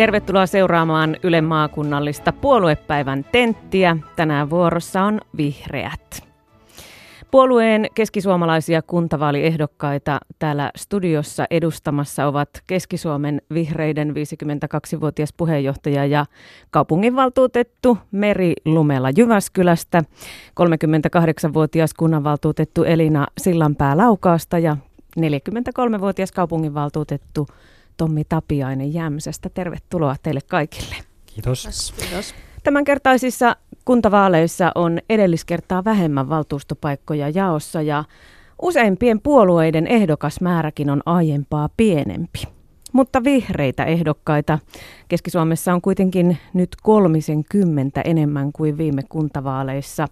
Tervetuloa seuraamaan Ylen maakunnallista puoluepäivän tenttiä. Tänään vuorossa on Vihreät. Puolueen keskisuomalaisia kuntavaaliehdokkaita täällä studiossa edustamassa ovat Keski-Suomen vihreiden 52-vuotias puheenjohtaja ja kaupunginvaltuutettu Meri Lumela Jyväskylästä, 38-vuotias kunnanvaltuutettu Elina Sillanpää Laukaasta ja 43-vuotias kaupunginvaltuutettu Tommi Tapiainen Jämsästä. Tervetuloa teille kaikille. Kiitos. Kiitos. Tämänkertaisissa kuntavaaleissa on edelliskertaa vähemmän valtuustopaikkoja jaossa ja useimpien puolueiden ehdokasmääräkin on aiempaa pienempi. Mutta vihreitä ehdokkaita Keski-Suomessa on kuitenkin nyt kolmisen kymmentä enemmän kuin viime kuntavaaleissa.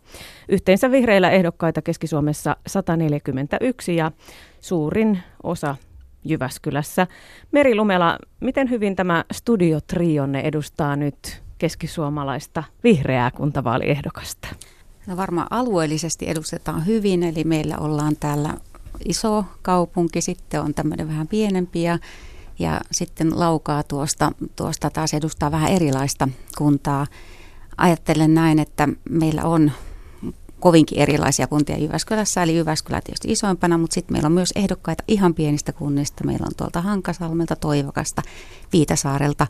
Yhteensä vihreillä ehdokkaita Keski-Suomessa 141 ja suurin osa Jyväskylässä. Meri Lumela, miten hyvin tämä studiotrionne edustaa nyt keskisuomalaista vihreää kuntavaaliehdokasta? No varmaan alueellisesti edustetaan hyvin, eli meillä ollaan täällä iso kaupunki, sitten on tämmöinen vähän pienempi ja, ja sitten Laukaa tuosta, tuosta taas edustaa vähän erilaista kuntaa. Ajattelen näin, että meillä on kovinkin erilaisia kuntia Jyväskylässä, eli Jyväskylä tietysti isoimpana, mutta sitten meillä on myös ehdokkaita ihan pienistä kunnista. Meillä on tuolta Hankasalmelta, Toivokasta, Viitasaarelta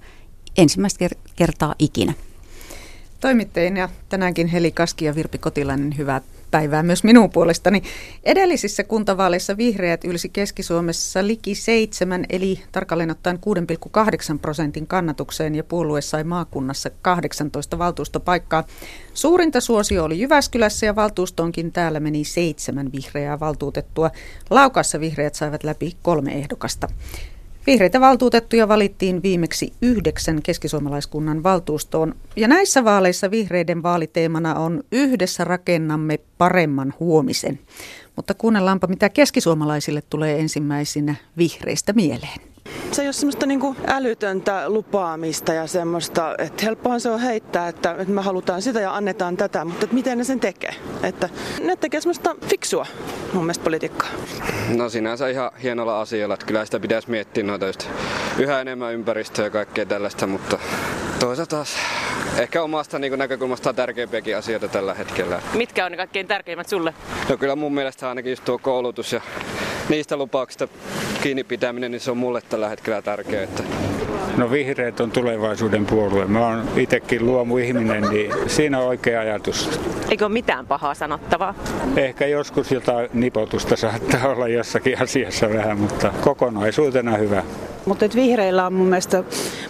ensimmäistä kertaa ikinä. Toimittajina tänäänkin Heli Kaski ja Virpi Kotilainen, hyvää päivää myös minun puolestani. Edellisissä kuntavaaleissa vihreät ylsi Keski-Suomessa liki seitsemän, eli tarkalleen ottaen 6,8 prosentin kannatukseen ja puolue sai maakunnassa 18 valtuustopaikkaa. Suurinta suosio oli Jyväskylässä ja valtuustoonkin täällä meni seitsemän vihreää valtuutettua. Laukassa vihreät saivat läpi kolme ehdokasta. Vihreitä valtuutettuja valittiin viimeksi yhdeksän keskisuomalaiskunnan valtuustoon. Ja näissä vaaleissa vihreiden vaaliteemana on Yhdessä rakennamme paremman huomisen. Mutta kuunnellaanpa, mitä keskisuomalaisille tulee ensimmäisenä vihreistä mieleen. Se ei ole semmoista niin kuin älytöntä lupaamista ja semmoista, että helppohan se on heittää, että, että me halutaan sitä ja annetaan tätä, mutta että miten ne sen tekee. Että ne tekee semmoista fiksua mun mielestä politiikkaa. No sinänsä ihan hienolla asialla, että kyllä sitä pitäisi miettiä noita just yhä enemmän ympäristöä ja kaikkea tällaista, mutta toisaalta taas ehkä omasta niin näkökulmasta on tärkeimpiäkin asioita tällä hetkellä. Mitkä on ne kaikkein tärkeimmät sulle? No kyllä mun mielestä ainakin just tuo koulutus ja niistä lupauksista kiinni pitäminen, niin se on mulle tällä hetkellä tärkeää. Että No vihreät on tulevaisuuden puolue. Mä oon itsekin luomu-ihminen, niin siinä on oikea ajatus. Eikö ole mitään pahaa sanottavaa? Ehkä joskus jotain nipotusta saattaa olla jossakin asiassa vähän, mutta kokonaisuutena hyvä. Mutta vihreillä on mun mielestä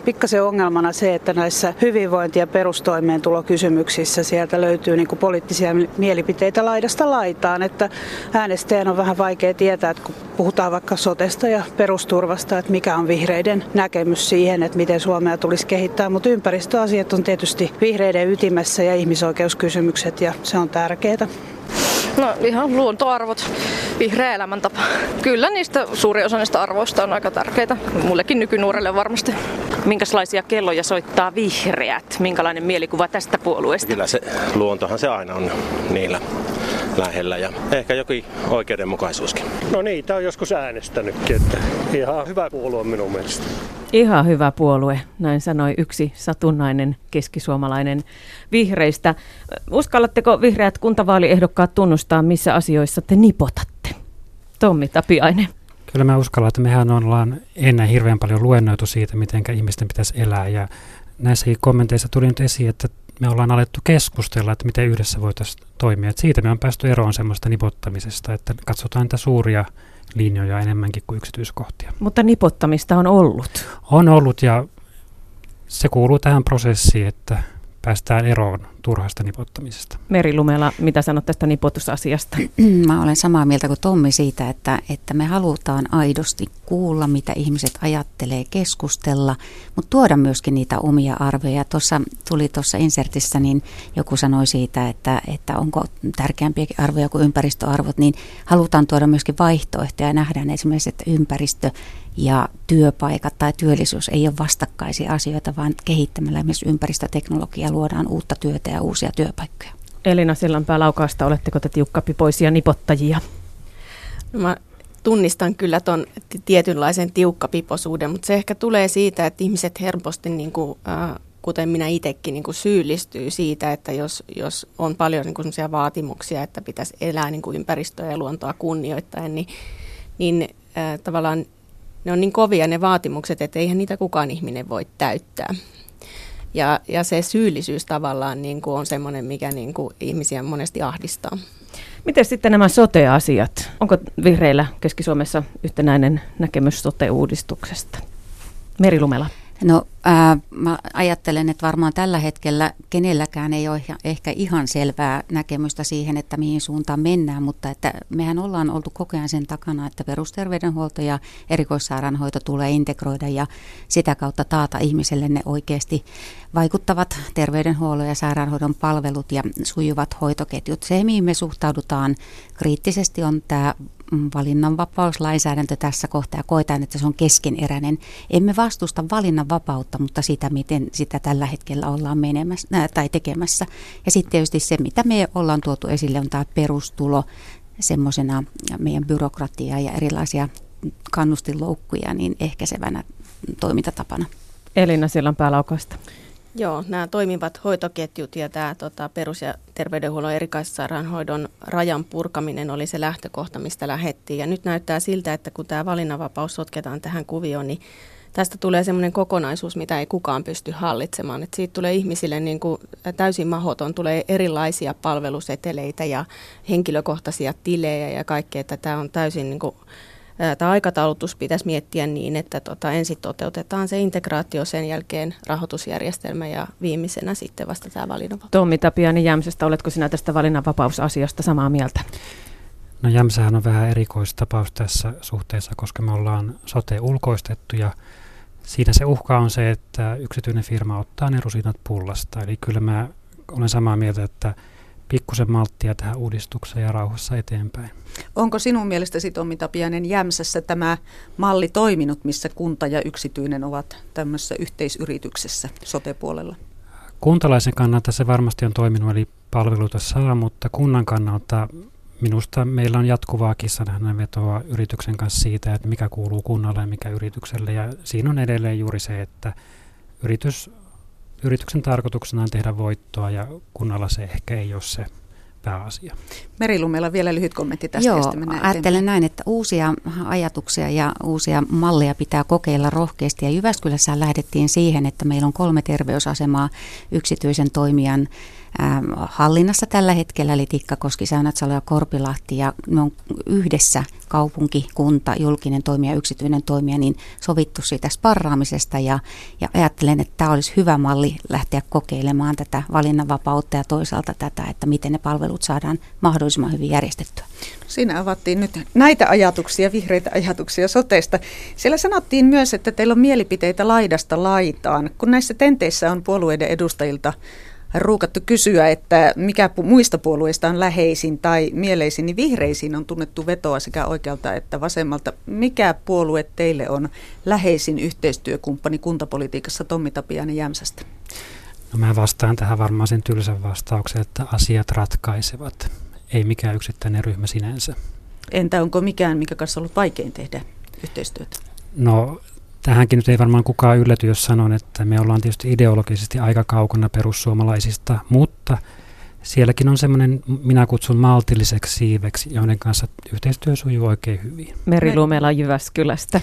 pikkasen ongelmana se, että näissä hyvinvointi- ja perustoimeentulokysymyksissä sieltä löytyy niinku poliittisia mielipiteitä laidasta laitaan. Että äänestäjän on vähän vaikea tietää, että kun puhutaan vaikka sotesta ja perusturvasta, että mikä on vihreiden näkemys siihen, että miten Suomea tulisi kehittää. Mutta ympäristöasiat on tietysti vihreiden ytimessä ja ihmisoikeuskysymykset ja se on tärkeää. No ihan luontoarvot, vihreä elämäntapa. Kyllä niistä suuri osa niistä arvoista on aika tärkeitä. Mullekin nykynuorelle varmasti. Minkälaisia kelloja soittaa vihreät? Minkälainen mielikuva tästä puolueesta? Kyllä se luontohan se aina on niillä lähellä ja ehkä jokin oikeudenmukaisuuskin. No niitä on joskus äänestänytkin, että ihan hyvä puolue minun mielestä. Ihan hyvä puolue, näin sanoi yksi satunnainen keskisuomalainen vihreistä. Uskallatteko vihreät kuntavaaliehdokkaat tunnustaa, missä asioissa te nipotatte? Tommi Tapiainen. Kyllä mä uskallan, että mehän ollaan ennen hirveän paljon luennoitu siitä, miten ihmisten pitäisi elää. Ja näissäkin kommenteissa tuli nyt esiin, että me ollaan alettu keskustella, että miten yhdessä voitaisiin toimia. Että siitä me on päästy eroon semmoista nipottamisesta, että katsotaan niitä suuria linjoja enemmänkin kuin yksityiskohtia. Mutta nipottamista on ollut. On ollut ja se kuuluu tähän prosessiin, että päästään eroon turhasta nipottamisesta. Meri Lumela, mitä sanot tästä nipotusasiasta? Mä olen samaa mieltä kuin Tommi siitä, että, että me halutaan aidosti kuulla, mitä ihmiset ajattelee, keskustella, mutta tuoda myöskin niitä omia arvoja. Tuossa tuli tuossa insertissä, niin joku sanoi siitä, että, että onko tärkeämpiäkin arvoja kuin ympäristöarvot, niin halutaan tuoda myöskin vaihtoehtoja ja nähdään esimerkiksi, että ympäristö ja työpaikat tai työllisyys ei ole vastakkaisia asioita, vaan kehittämällä myös ympäristöteknologiaa luodaan uutta työtä ja uusia työpaikkoja. Elina Sillanpää Laukaasta, oletteko te tiukkapipoisia nipottajia? No mä tunnistan kyllä tuon tietynlaisen tiukkapiposuuden, mutta se ehkä tulee siitä, että ihmiset helposti, niin kuin, äh, kuten minä itsekin, niin kuin syyllistyy siitä, että jos, jos on paljon niin kuin vaatimuksia, että pitäisi elää niin kuin ympäristöä ja luontoa kunnioittaen, niin, niin äh, tavallaan ne on niin kovia ne vaatimukset, että eihän niitä kukaan ihminen voi täyttää. Ja, ja se syyllisyys tavallaan niin kuin on semmoinen, mikä niin kuin ihmisiä monesti ahdistaa. Miten sitten nämä sote-asiat? Onko vihreillä Keski-Suomessa yhtenäinen näkemys sote-uudistuksesta? Meri Lumela. No äh, mä ajattelen, että varmaan tällä hetkellä kenelläkään ei ole ehkä ihan selvää näkemystä siihen, että mihin suuntaan mennään, mutta että mehän ollaan oltu koko ajan sen takana, että perusterveydenhuolto ja erikoissairaanhoito tulee integroida ja sitä kautta taata ihmiselle ne oikeasti vaikuttavat terveydenhuollon ja sairaanhoidon palvelut ja sujuvat hoitoketjut. Se, mihin me suhtaudutaan kriittisesti, on tämä valinnanvapauslainsäädäntö tässä kohtaa ja koetaan, että se on keskeneräinen. Emme vastusta valinnanvapautta, mutta sitä, miten sitä tällä hetkellä ollaan menemässä, äh, tai tekemässä. Ja sitten tietysti se, mitä me ollaan tuotu esille, on tämä perustulo semmoisena meidän byrokratiaa ja erilaisia kannustinloukkuja niin ehkäisevänä toimintatapana. Elina Sillan päälaukoista. Joo, nämä toimivat hoitoketjut ja tämä tota, perus- ja terveydenhuollon erikoissairaanhoidon rajan purkaminen oli se lähtökohta, mistä lähettiin. Ja nyt näyttää siltä, että kun tämä valinnanvapaus sotketaan tähän kuvioon, niin tästä tulee semmoinen kokonaisuus, mitä ei kukaan pysty hallitsemaan. Et siitä tulee ihmisille niin kuin täysin mahoton, tulee erilaisia palveluseteleitä ja henkilökohtaisia tilejä ja kaikkea, että tämä on täysin niin kuin tämä aikataulutus pitäisi miettiä niin, että tota, ensin toteutetaan se integraatio, sen jälkeen rahoitusjärjestelmä ja viimeisenä sitten vasta tämä valinnanvapaus. Tommi Tapiani Jämsästä, oletko sinä tästä valinnanvapausasiasta samaa mieltä? No Jämsähän on vähän erikoistapaus tässä suhteessa, koska me ollaan sote ulkoistettu ja siinä se uhka on se, että yksityinen firma ottaa ne rusinat pullasta. Eli kyllä mä olen samaa mieltä, että pikkusen malttia tähän uudistukseen ja rauhassa eteenpäin. Onko sinun mielestäsi Tommi Tapiainen Jämsässä tämä malli toiminut, missä kunta ja yksityinen ovat tämmöisessä yhteisyrityksessä sote-puolella? Kuntalaisen kannalta se varmasti on toiminut, eli palveluita saa, mutta kunnan kannalta minusta meillä on jatkuvaa vetoa yrityksen kanssa siitä, että mikä kuuluu kunnalle ja mikä yritykselle. Ja siinä on edelleen juuri se, että yritys yrityksen tarkoituksena on tehdä voittoa ja kunnalla se ehkä ei ole se pääasia. Merilumella vielä lyhyt kommentti tästä. Joo, ajattelen näin, että uusia ajatuksia ja uusia malleja pitää kokeilla rohkeasti. Ja Jyväskylässä lähdettiin siihen, että meillä on kolme terveysasemaa yksityisen toimijan Ähm, hallinnassa tällä hetkellä, eli Tikkakoski, Säynätsalo ja Korpilahti, ja ne on yhdessä kaupunki, kunta, julkinen toimija, yksityinen toimija, niin sovittu siitä sparraamisesta, ja, ja ajattelen, että tämä olisi hyvä malli lähteä kokeilemaan tätä valinnanvapautta ja toisaalta tätä, että miten ne palvelut saadaan mahdollisimman hyvin järjestettyä. Siinä avattiin nyt näitä ajatuksia, vihreitä ajatuksia soteesta. Siellä sanottiin myös, että teillä on mielipiteitä laidasta laitaan, kun näissä tenteissä on puolueiden edustajilta ruukattu kysyä, että mikä muista puolueista on läheisin tai mieleisin, niin vihreisiin on tunnettu vetoa sekä oikealta että vasemmalta. Mikä puolue teille on läheisin yhteistyökumppani kuntapolitiikassa Tommi Tapiainen Jämsästä? No mä vastaan tähän varmaan sen tylsän vastauksen, että asiat ratkaisevat, ei mikään yksittäinen ryhmä sinänsä. Entä onko mikään, mikä kanssa on ollut vaikein tehdä yhteistyötä? No Tähänkin nyt ei varmaan kukaan ylläty, jos sanon, että me ollaan tietysti ideologisesti aika kaukana perussuomalaisista, mutta sielläkin on semmoinen, minä kutsun maltilliseksi siiveksi, joiden kanssa yhteistyö sujuu oikein hyvin. Meri Lumela Jyväskylästä.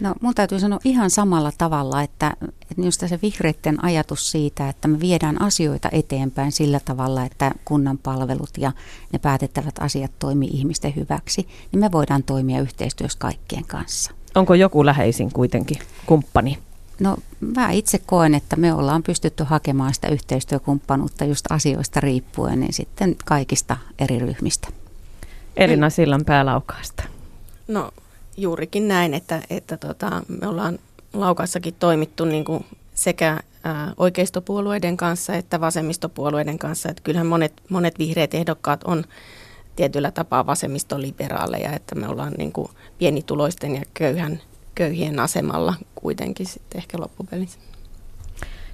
No mun täytyy sanoa ihan samalla tavalla, että, että just se vihreiden ajatus siitä, että me viedään asioita eteenpäin sillä tavalla, että kunnan palvelut ja ne päätettävät asiat toimii ihmisten hyväksi, niin me voidaan toimia yhteistyössä kaikkien kanssa. Onko joku läheisin kuitenkin kumppani? No mä itse koen, että me ollaan pystytty hakemaan sitä yhteistyökumppanuutta just asioista riippuen, niin sitten kaikista eri ryhmistä. Elina Sillan päälaukaasta. No juurikin näin, että, että tota, me ollaan Laukaassakin toimittu niin kuin sekä oikeistopuolueiden kanssa että vasemmistopuolueiden kanssa. Että kyllähän monet, monet vihreät ehdokkaat on tietyllä tapaa vasemmistoliberaaleja, että me ollaan niin kuin pienituloisten ja köyhän, köyhien asemalla kuitenkin sitten ehkä loppupelissä.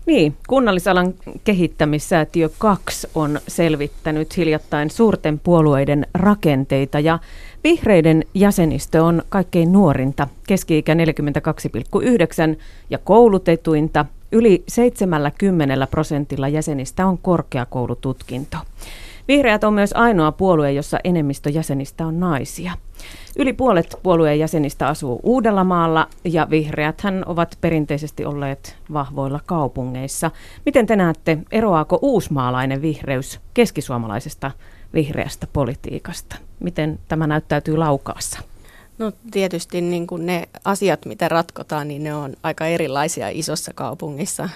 Niin, kunnallisalan kehittämissäätiö 2 on selvittänyt hiljattain suurten puolueiden rakenteita ja vihreiden jäsenistö on kaikkein nuorinta, keski-ikä 42,9 ja koulutetuinta. Yli 70 prosentilla jäsenistä on korkeakoulututkinto. Vihreät on myös ainoa puolue, jossa enemmistö jäsenistä on naisia. Yli puolet puolueen jäsenistä asuu Uudellamaalla ja vihreäthän ovat perinteisesti olleet vahvoilla kaupungeissa. Miten te näette, eroaako uusmaalainen vihreys keskisuomalaisesta vihreästä politiikasta? Miten tämä näyttäytyy laukaassa? No tietysti niin kuin ne asiat, mitä ratkotaan, niin ne on aika erilaisia isossa kaupungissa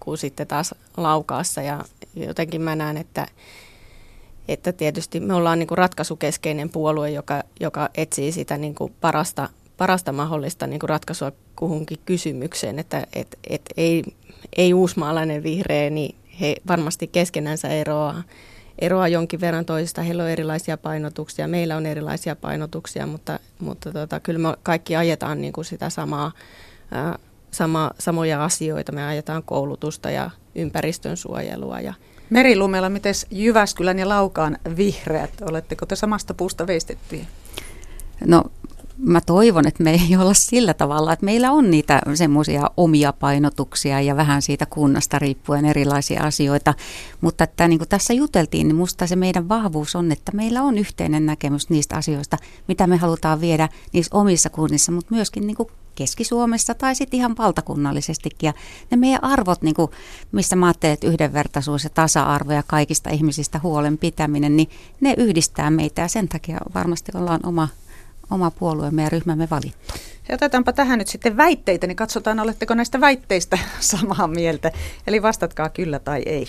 kuin sitten taas laukaassa. Ja jotenkin mä näen, että että tietysti me ollaan niin kuin ratkaisukeskeinen puolue, joka, joka etsii sitä niin kuin parasta, parasta mahdollista niin kuin ratkaisua kuhunkin kysymykseen, että et, et ei, ei uusmaalainen vihreä, niin he varmasti keskenänsä eroaa, eroaa jonkin verran toisista. Heillä on erilaisia painotuksia, meillä on erilaisia painotuksia, mutta, mutta tota, kyllä me kaikki ajetaan niin kuin sitä samaa, ää, sama, samoja asioita. Me ajetaan koulutusta ja ympäristön suojelua ja Merilumella, miten Jyväskylän ja Laukaan vihreät, oletteko te samasta puusta veistettyjä? No mä toivon, että me ei olla sillä tavalla, että meillä on niitä semmoisia omia painotuksia ja vähän siitä kunnasta riippuen erilaisia asioita. Mutta että niin kuin tässä juteltiin, niin musta se meidän vahvuus on, että meillä on yhteinen näkemys niistä asioista, mitä me halutaan viedä niissä omissa kunnissa, mutta myöskin niin kuin Keski-Suomessa tai sitten ihan valtakunnallisestikin. Ja ne meidän arvot, niin kuin, missä mä ajattelen, että yhdenvertaisuus ja tasa-arvo ja kaikista ihmisistä huolen pitäminen, niin ne yhdistää meitä ja sen takia varmasti ollaan oma, oma puolueemme ja ryhmämme valittu. Ja otetaanpa tähän nyt sitten väitteitä, niin katsotaan, oletteko näistä väitteistä samaa mieltä. Eli vastatkaa kyllä tai ei.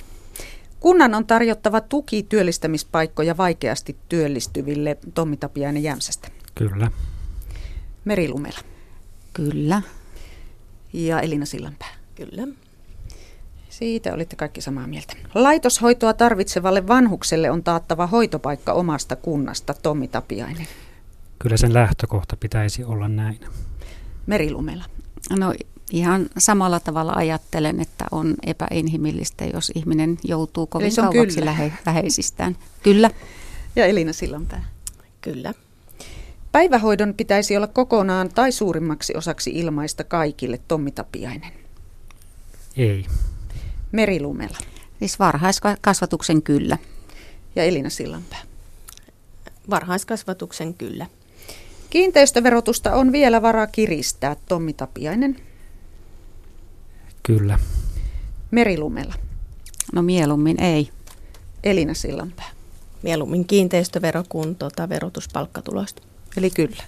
Kunnan on tarjottava tuki työllistämispaikkoja vaikeasti työllistyville. Tommi Tapiainen Jämsästä. Kyllä. Merilumella. Kyllä. Ja Elina Sillanpää. Kyllä. Siitä olitte kaikki samaa mieltä. Laitoshoitoa tarvitsevalle vanhukselle on taattava hoitopaikka omasta kunnasta, Tommi Tapiainen. Kyllä sen lähtökohta pitäisi olla näin. Merilumella. No ihan samalla tavalla ajattelen, että on epäinhimillistä, jos ihminen joutuu kovin kauaksi lähe, läheisistään. Kyllä. Ja Elina Sillanpää. Kyllä. Päivähoidon pitäisi olla kokonaan tai suurimmaksi osaksi ilmaista kaikille, Tommi Tapiainen. Ei. Merilumella. Siis varhaiskasvatuksen kyllä. Ja Elina Sillanpää. Varhaiskasvatuksen kyllä. Kiinteistöverotusta on vielä varaa kiristää, Tommi Tapiainen. Kyllä. Merilumella. No mieluummin ei. Elina Sillanpää. Mieluummin kiinteistövero kuin tuota verotuspalkkatuloista. Eli kyllä.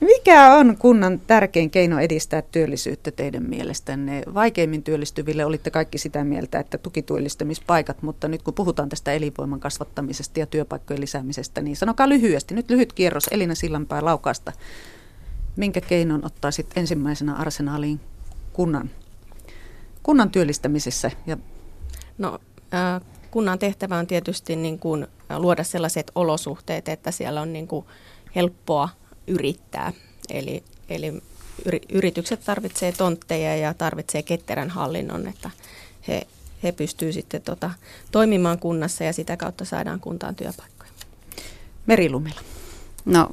Mikä on kunnan tärkein keino edistää työllisyyttä teidän mielestänne? Vaikeimmin työllistyville olitte kaikki sitä mieltä, että tukityöllistämispaikat, mutta nyt kun puhutaan tästä elinvoiman kasvattamisesta ja työpaikkojen lisäämisestä, niin sanokaa lyhyesti. Nyt lyhyt kierros Elina Sillanpää Laukaasta. Minkä keinon ottaisit ensimmäisenä arsenaaliin kunnan, kunnan työllistämisessä? Ja... No, äh, kunnan tehtävä on tietysti niin kuin luoda sellaiset olosuhteet, että siellä on niin kuin helppoa yrittää. Eli, eli yritykset tarvitsee tontteja ja tarvitsee ketterän hallinnon, että he, he pystyvät sitten tota, toimimaan kunnassa ja sitä kautta saadaan kuntaan työpaikkoja. Merilumilla. No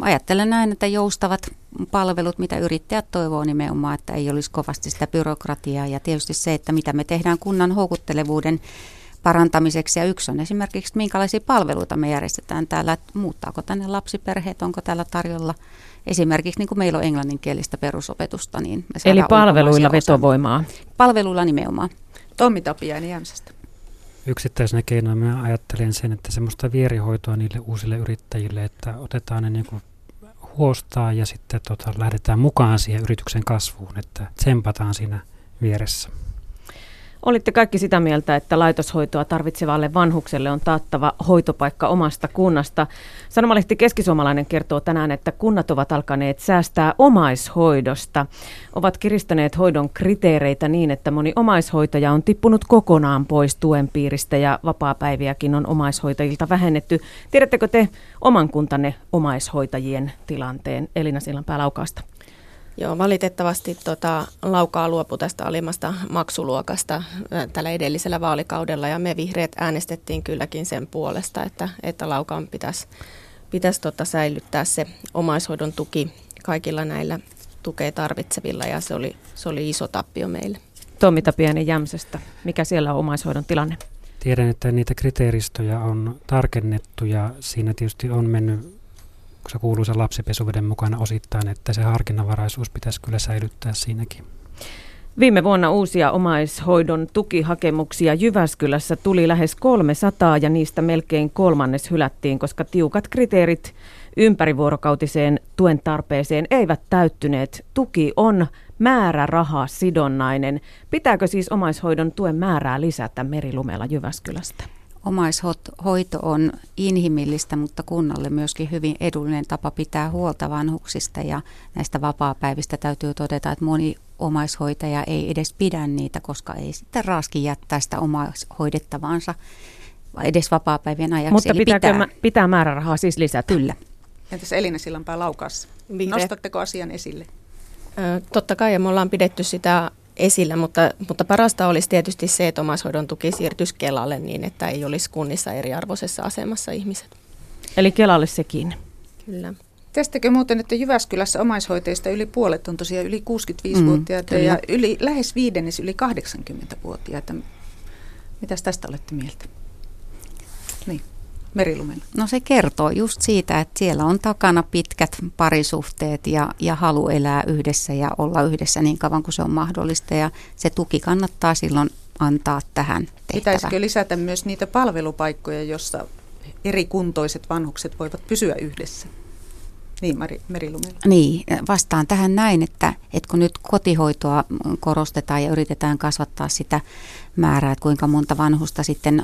ajattelen näin, että joustavat palvelut, mitä yrittäjät toivoo nimenomaan, että ei olisi kovasti sitä byrokratiaa ja tietysti se, että mitä me tehdään kunnan houkuttelevuuden parantamiseksi. Ja yksi on esimerkiksi, minkälaisia palveluita me järjestetään täällä, että muuttaako tänne lapsiperheet, onko täällä tarjolla esimerkiksi niin kuin meillä on englanninkielistä perusopetusta. Niin me Eli palveluilla vetovoimaa. Palveluilla nimenomaan. Tommi Tapiainen Jämsästä. Yksittäisenä keinoina mä ajattelen sen, että semmoista vierihoitoa niille uusille yrittäjille, että otetaan ne niin kuin huostaa ja sitten tota, lähdetään mukaan siihen yrityksen kasvuun, että tsempataan siinä vieressä. Olitte kaikki sitä mieltä, että laitoshoitoa tarvitsevalle vanhukselle on taattava hoitopaikka omasta kunnasta. Sanomalehti Keskisuomalainen kertoo tänään, että kunnat ovat alkaneet säästää omaishoidosta. Ovat kiristäneet hoidon kriteereitä niin, että moni omaishoitaja on tippunut kokonaan pois tuen piiristä ja vapaapäiviäkin on omaishoitajilta vähennetty. Tiedättekö te oman kuntanne omaishoitajien tilanteen? Elina Sillanpää Laukaasta. Joo, valitettavasti tota, Laukaa luopui tästä alimmasta maksuluokasta tällä edellisellä vaalikaudella ja me vihreät äänestettiin kylläkin sen puolesta, että, että Laukaan pitäisi, pitäisi tota, säilyttää se omaishoidon tuki kaikilla näillä tukea tarvitsevilla ja se oli, se oli iso tappio meille. Tommi Tapiainen Jämsästä, mikä siellä on omaishoidon tilanne? Tiedän, että niitä kriteeristöjä on tarkennettu ja siinä tietysti on mennyt se kuuluu sen lapsipesuveden mukana osittain, että se harkinnanvaraisuus pitäisi kyllä säilyttää siinäkin. Viime vuonna uusia omaishoidon tukihakemuksia Jyväskylässä tuli lähes 300 ja niistä melkein kolmannes hylättiin, koska tiukat kriteerit ympärivuorokautiseen tuen tarpeeseen eivät täyttyneet. Tuki on määräraha sidonnainen. Pitääkö siis omaishoidon tuen määrää lisätä merilumella Jyväskylästä? Omaishoito on inhimillistä, mutta kunnalle myöskin hyvin edullinen tapa pitää huolta vanhuksista ja näistä vapaapäivistä täytyy todeta, että moni omaishoitaja ei edes pidä niitä, koska ei sitten raaski jättää sitä omaishoidettavansa edes vapaapäivien ajaksi. Mutta pitääkö pitää, pitää määrärahaa siis lisätä? Kyllä. Entäs Elina Sillanpää Laukaassa? Nostatteko asian esille? Ö, totta kai, ja me ollaan pidetty sitä esillä, mutta, mutta parasta olisi tietysti se, että omaishoidon tuki siirtyisi Kelalle niin, että ei olisi kunnissa eriarvoisessa asemassa ihmiset. Eli Kelalle sekin. Kyllä. Tiesittekö muuten, että Jyväskylässä omaishoitajista yli puolet on tosiaan yli 65-vuotiaita mm, ja yli, lähes viidennes yli 80-vuotiaita. Mitäs tästä olette mieltä? Merilumella? No se kertoo just siitä, että siellä on takana pitkät parisuhteet ja, ja halu elää yhdessä ja olla yhdessä niin kauan kuin se on mahdollista ja se tuki kannattaa silloin antaa tähän tehtävään. Pitäisikö lisätä myös niitä palvelupaikkoja, jossa eri kuntoiset vanhukset voivat pysyä yhdessä? Niin, Mari, Merilumella. Niin, vastaan tähän näin, että, että kun nyt kotihoitoa korostetaan ja yritetään kasvattaa sitä määrää, että kuinka monta vanhusta sitten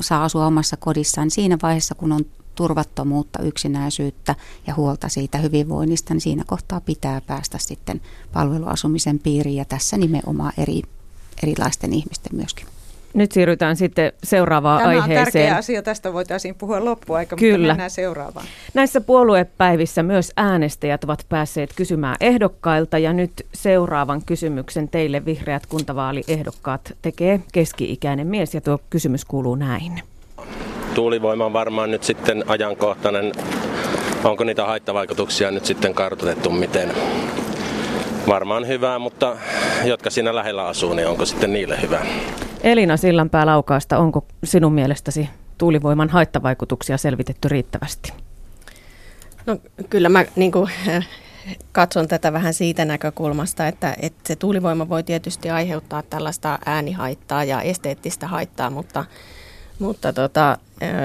saa asua omassa kodissaan, siinä vaiheessa, kun on turvattomuutta, yksinäisyyttä ja huolta siitä hyvinvoinnista, niin siinä kohtaa pitää päästä sitten palveluasumisen piiriin ja tässä nimenomaan eri, erilaisten ihmisten myöskin. Nyt siirrytään sitten seuraavaan Tämä aiheeseen. Tämä on tärkeä asia, tästä voitaisiin puhua loppuaika, Kyllä. mutta mennään seuraavaan. Näissä puoluepäivissä myös äänestäjät ovat päässeet kysymään ehdokkailta ja nyt seuraavan kysymyksen teille vihreät kuntavaaliehdokkaat tekee keski-ikäinen mies ja tuo kysymys kuuluu näin. Tuulivoima on varmaan nyt sitten ajankohtainen. Onko niitä haittavaikutuksia nyt sitten kartoitettu miten? Varmaan hyvää, mutta jotka siinä lähellä asuu, niin onko sitten niille hyvä? Elina Sillanpää Laukaasta, onko sinun mielestäsi tuulivoiman haittavaikutuksia selvitetty riittävästi? No kyllä mä niin kuin, katson tätä vähän siitä näkökulmasta, että, että se tuulivoima voi tietysti aiheuttaa tällaista äänihaittaa ja esteettistä haittaa, mutta, mutta tota,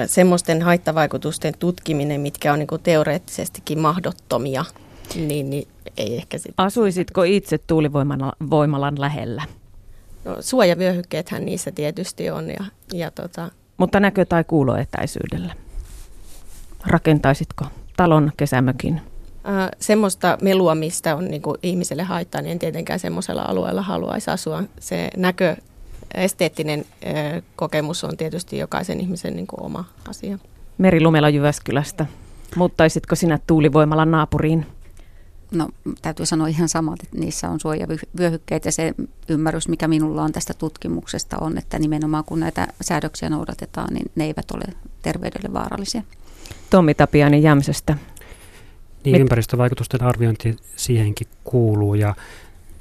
semmoisten haittavaikutusten tutkiminen, mitkä on niin kuin teoreettisestikin mahdottomia, niin, niin ei ehkä sitten. Asuisitko itse tuulivoimalan lähellä? No, suojavyöhykkeethän niissä tietysti on. Ja, ja tota... Mutta näkö- tai kuuloetäisyydellä? Rakentaisitko talon kesämökin? Äh, semmoista melua, mistä on niin kuin ihmiselle haittaa, niin en tietenkään semmoisella alueella haluaisi asua. Se näkö, esteettinen äh, kokemus on tietysti jokaisen ihmisen niin kuin oma asia. Meri Lumela Jyväskylästä. Muuttaisitko sinä tuulivoimalan naapuriin? No täytyy sanoa ihan samat, että niissä on suojavyöhykkeet ja se ymmärrys, mikä minulla on tästä tutkimuksesta on, että nimenomaan kun näitä säädöksiä noudatetaan, niin ne eivät ole terveydelle vaarallisia. Tommi Tapiani Jämsästä. Niin, Mit... ympäristövaikutusten arviointi siihenkin kuuluu ja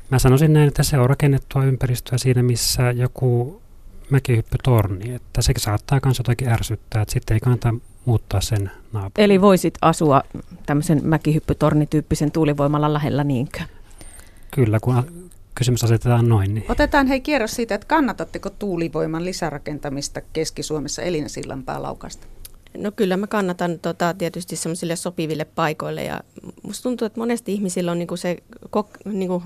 mä sanoisin näin, että se on rakennettua ympäristöä siinä, missä joku mäkihyppytorni, että se saattaa myös jotakin ärsyttää, että sitten ei kannata muuttaa sen naapurin. Eli voisit asua tämmöisen mäkihyppytornityyppisen tuulivoimalan lähellä niinkö? Kyllä, kun kysymys asetetaan noin. Niin. Otetaan hei kierros siitä, että kannatatteko tuulivoiman lisärakentamista Keski-Suomessa Elina Sillanpää Laukasta? No kyllä mä kannatan tota, tietysti semmoisille sopiville paikoille ja musta tuntuu, että monesti ihmisillä on niinku se kok, niinku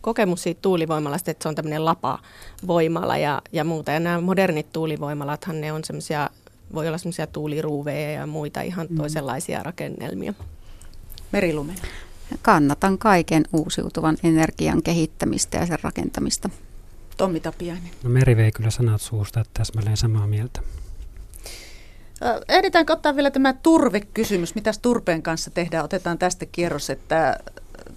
kokemus siitä tuulivoimalasta, että se on tämmöinen lapavoimala ja, ja muuta. Ja nämä modernit tuulivoimalathan ne on semmoisia voi olla semmoisia tuuliruuveja ja muita ihan mm. toisenlaisia rakennelmia. Merilumen. Kannatan kaiken uusiutuvan energian kehittämistä ja sen rakentamista. Tommi Tapiainen. No Meri vei kyllä sanat suusta, että täsmälleen samaa mieltä. Ehditäänkö ottaa vielä tämä turvekysymys? Mitäs turpeen kanssa tehdään? Otetaan tästä kierros, että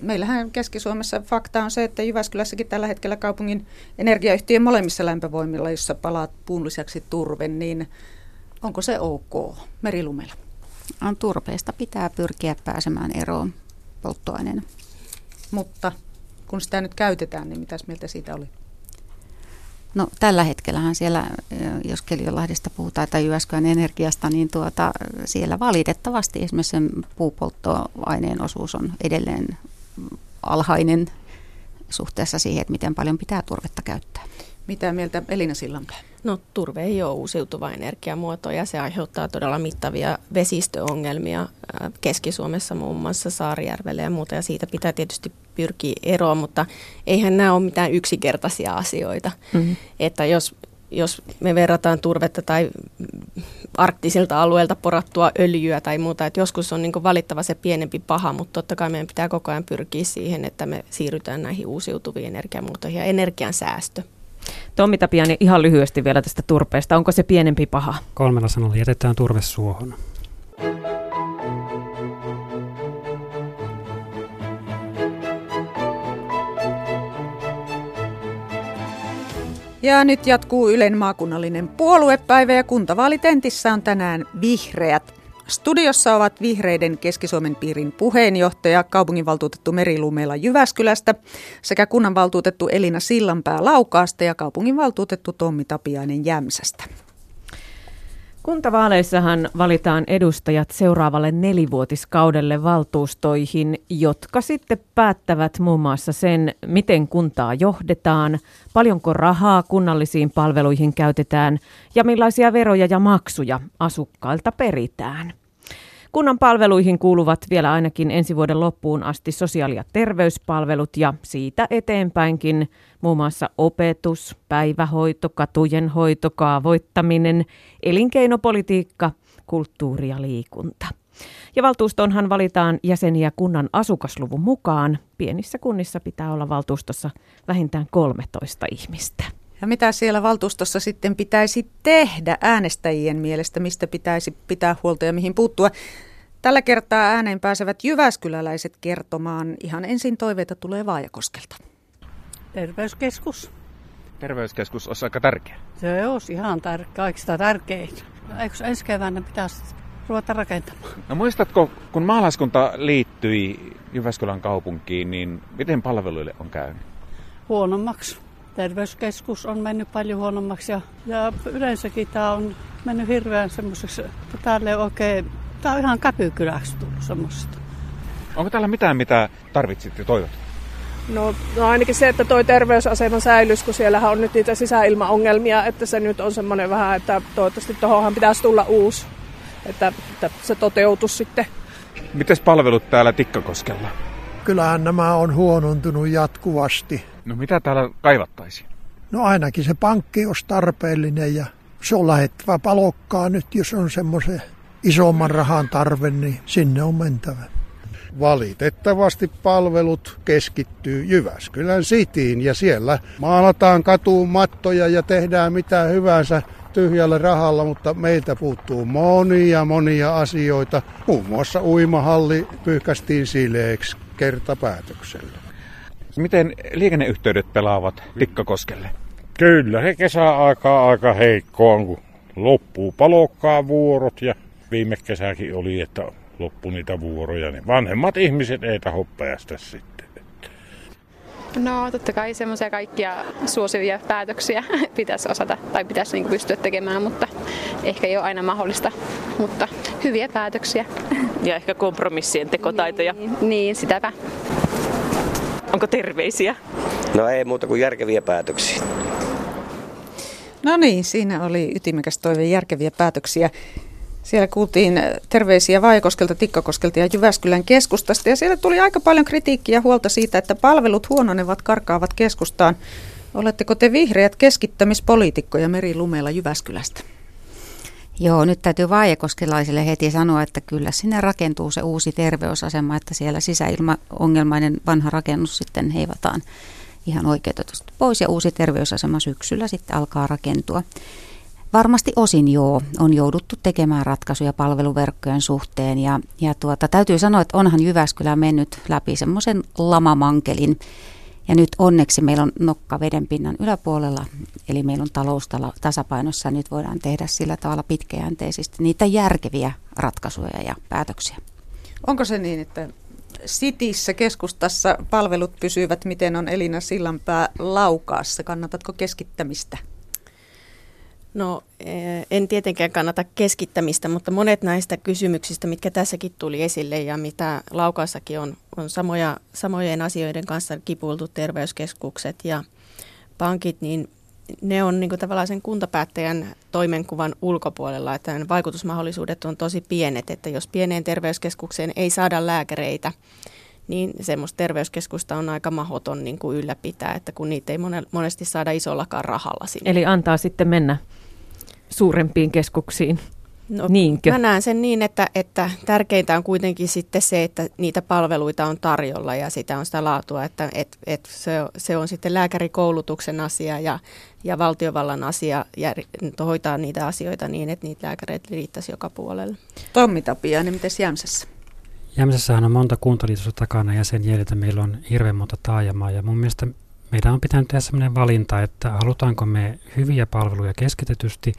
meillähän Keski-Suomessa fakta on se, että Jyväskylässäkin tällä hetkellä kaupungin energiayhtiön molemmissa lämpövoimilla, jossa palaat puun lisäksi turve, niin onko se ok merilumella? Turpeesta pitää pyrkiä pääsemään eroon polttoaineena. Mutta kun sitä nyt käytetään, niin mitäs mieltä siitä oli? No tällä hetkellähän siellä, jos Keliolahdesta puhutaan tai Jyväskylän energiasta, niin tuota, siellä valitettavasti esimerkiksi sen puupolttoaineen osuus on edelleen alhainen suhteessa siihen, että miten paljon pitää turvetta käyttää. Mitä mieltä Elina Sillanpää? No turve ei ole uusiutuva energiamuoto ja se aiheuttaa todella mittavia vesistöongelmia Keski-Suomessa muun muassa Saarijärvelle ja muuta ja siitä pitää tietysti pyrkiä eroon, mutta eihän nämä ole mitään yksinkertaisia asioita. Mm-hmm. Että jos, jos me verrataan turvetta tai arktisilta alueelta porattua öljyä tai muuta, että joskus on niin valittava se pienempi paha, mutta totta kai meidän pitää koko ajan pyrkiä siihen, että me siirrytään näihin uusiutuviin energiamuotoihin ja energian säästö. Tommi Tapiani, ihan lyhyesti vielä tästä turpeesta. Onko se pienempi paha? Kolmella sanalla jätetään turve suohon. Ja nyt jatkuu Ylen maakunnallinen puoluepäivä ja kuntavaalitentissä on tänään vihreät. Studiossa ovat vihreiden Keski-Suomen piirin puheenjohtaja, kaupunginvaltuutettu Meri Lumela Jyväskylästä sekä kunnanvaltuutettu Elina Sillanpää Laukaasta ja kaupunginvaltuutettu Tommi Tapiainen Jämsästä. Kuntavaaleissahan valitaan edustajat seuraavalle nelivuotiskaudelle valtuustoihin, jotka sitten päättävät muun muassa sen, miten kuntaa johdetaan, paljonko rahaa kunnallisiin palveluihin käytetään ja millaisia veroja ja maksuja asukkailta peritään. Kunnan palveluihin kuuluvat vielä ainakin ensi vuoden loppuun asti sosiaali- ja terveyspalvelut ja siitä eteenpäinkin muun muassa opetus, päivähoito, katujen hoito, kaavoittaminen, elinkeinopolitiikka, kulttuuri ja liikunta. Ja valtuustonhan valitaan jäseniä kunnan asukasluvun mukaan. Pienissä kunnissa pitää olla valtuustossa vähintään 13 ihmistä. Ja mitä siellä valtuustossa sitten pitäisi tehdä äänestäjien mielestä, mistä pitäisi pitää huolta ja mihin puuttua? Tällä kertaa ääneen pääsevät jyväskyläläiset kertomaan. Ihan ensin toiveita tulee Vaajakoskelta. Terveyskeskus. Terveyskeskus olisi aika tärkeä. Se olisi ihan tärkeä, kaikista tärkein. Eikö ensi keväänä pitäisi ruveta rakentamaan? No muistatko, kun maalaiskunta liittyi Jyväskylän kaupunkiin, niin miten palveluille on käynyt? Huonommaksi terveyskeskus on mennyt paljon huonommaksi ja, ja yleensäkin tämä on mennyt hirveän semmoiseksi, että täällä ei oikein, tämä on ihan käpykyläksi tullut semmoista. Onko täällä mitään, mitä tarvitsit ja toivot? No, no ainakin se, että toi terveysasema säilys, kun siellähän on nyt niitä sisäilmaongelmia, että se nyt on semmoinen vähän, että toivottavasti tuohonhan pitäisi tulla uusi, että, että se toteutus sitten. Mites palvelut täällä Tikkakoskella? Kyllähän nämä on huonontunut jatkuvasti. No mitä täällä kaivattaisiin? No ainakin se pankki olisi tarpeellinen ja se on lähettävä palokkaa nyt, jos on semmoisen isomman rahan tarve, niin sinne on mentävä. Valitettavasti palvelut keskittyy Jyväskylän sitiin ja siellä maalataan katuun mattoja ja tehdään mitä hyvänsä tyhjällä rahalla, mutta meiltä puuttuu monia monia asioita. Muun muassa uimahalli pyyhkästiin sileeksi kertapäätöksellä. Miten liikenneyhteydet pelaavat Tikkakoskelle? Kyllä, se kesäaikaa aika heikkoa, kun loppuu palokkaa vuorot ja viime kesäkin oli, että loppu niitä vuoroja, niin vanhemmat ihmiset ei taho päästä sitten. No totta kai semmoisia kaikkia suosivia päätöksiä pitäisi osata tai pitäisi niin pystyä tekemään, mutta ehkä ei ole aina mahdollista. Mutta hyviä päätöksiä. Ja ehkä kompromissien tekotaitoja. Niin, niin sitäpä. Onko terveisiä? No ei muuta kuin järkeviä päätöksiä. No niin, siinä oli ytimekäs toive järkeviä päätöksiä. Siellä kuultiin terveisiä Vaajakoskelta, Tikkakoskelta ja Jyväskylän keskustasta ja siellä tuli aika paljon kritiikkiä ja huolta siitä, että palvelut huononevat, karkaavat keskustaan. Oletteko te vihreät keskittämispoliitikkoja Meri Lumella Jyväskylästä? Joo, nyt täytyy vaajakoskelaisille heti sanoa, että kyllä sinne rakentuu se uusi terveysasema, että siellä sisäilmaongelmainen vanha rakennus sitten heivataan ihan oikeutetusti pois ja uusi terveysasema syksyllä sitten alkaa rakentua. Varmasti osin joo, on jouduttu tekemään ratkaisuja palveluverkkojen suhteen ja, ja tuota, täytyy sanoa, että onhan Jyväskylä mennyt läpi semmoisen lamamankelin ja nyt onneksi meillä on nokka vedenpinnan yläpuolella, eli meillä on talous tasapainossa nyt voidaan tehdä sillä tavalla pitkäjänteisesti niitä järkeviä ratkaisuja ja päätöksiä. Onko se niin, että Sitissä keskustassa palvelut pysyvät, miten on Elina Sillanpää Laukaassa? Kannatatko keskittämistä? No eh, en tietenkään kannata keskittämistä, mutta monet näistä kysymyksistä, mitkä tässäkin tuli esille ja mitä Laukaassakin on, on samoja, samojen asioiden kanssa kipuiltu terveyskeskukset ja pankit, niin ne on niin tavallaan sen kuntapäättäjän toimenkuvan ulkopuolella, että vaikutusmahdollisuudet on tosi pienet, että jos pieneen terveyskeskukseen ei saada lääkäreitä, niin semmoista terveyskeskusta on aika mahdoton niin kuin ylläpitää, että kun niitä ei monesti saada isollakaan rahalla sinne. Eli antaa sitten mennä suurempiin keskuksiin. No, Niinkö? Mä näen sen niin, että, että tärkeintä on kuitenkin sitten se, että niitä palveluita on tarjolla ja sitä on sitä laatua, että et, et se, se on sitten lääkärikoulutuksen asia ja, ja valtiovallan asia ja hoitaa niitä asioita niin, että niitä lääkäreitä riittäisi joka puolelle. Tommi Tapiainen, miten Jämsässä? Jämsässähän on monta kuntaliitosta takana ja sen jäljiltä meillä on hirveän monta taajamaa ja mun mielestä meidän on pitänyt tehdä sellainen valinta, että halutaanko me hyviä palveluja keskitetysti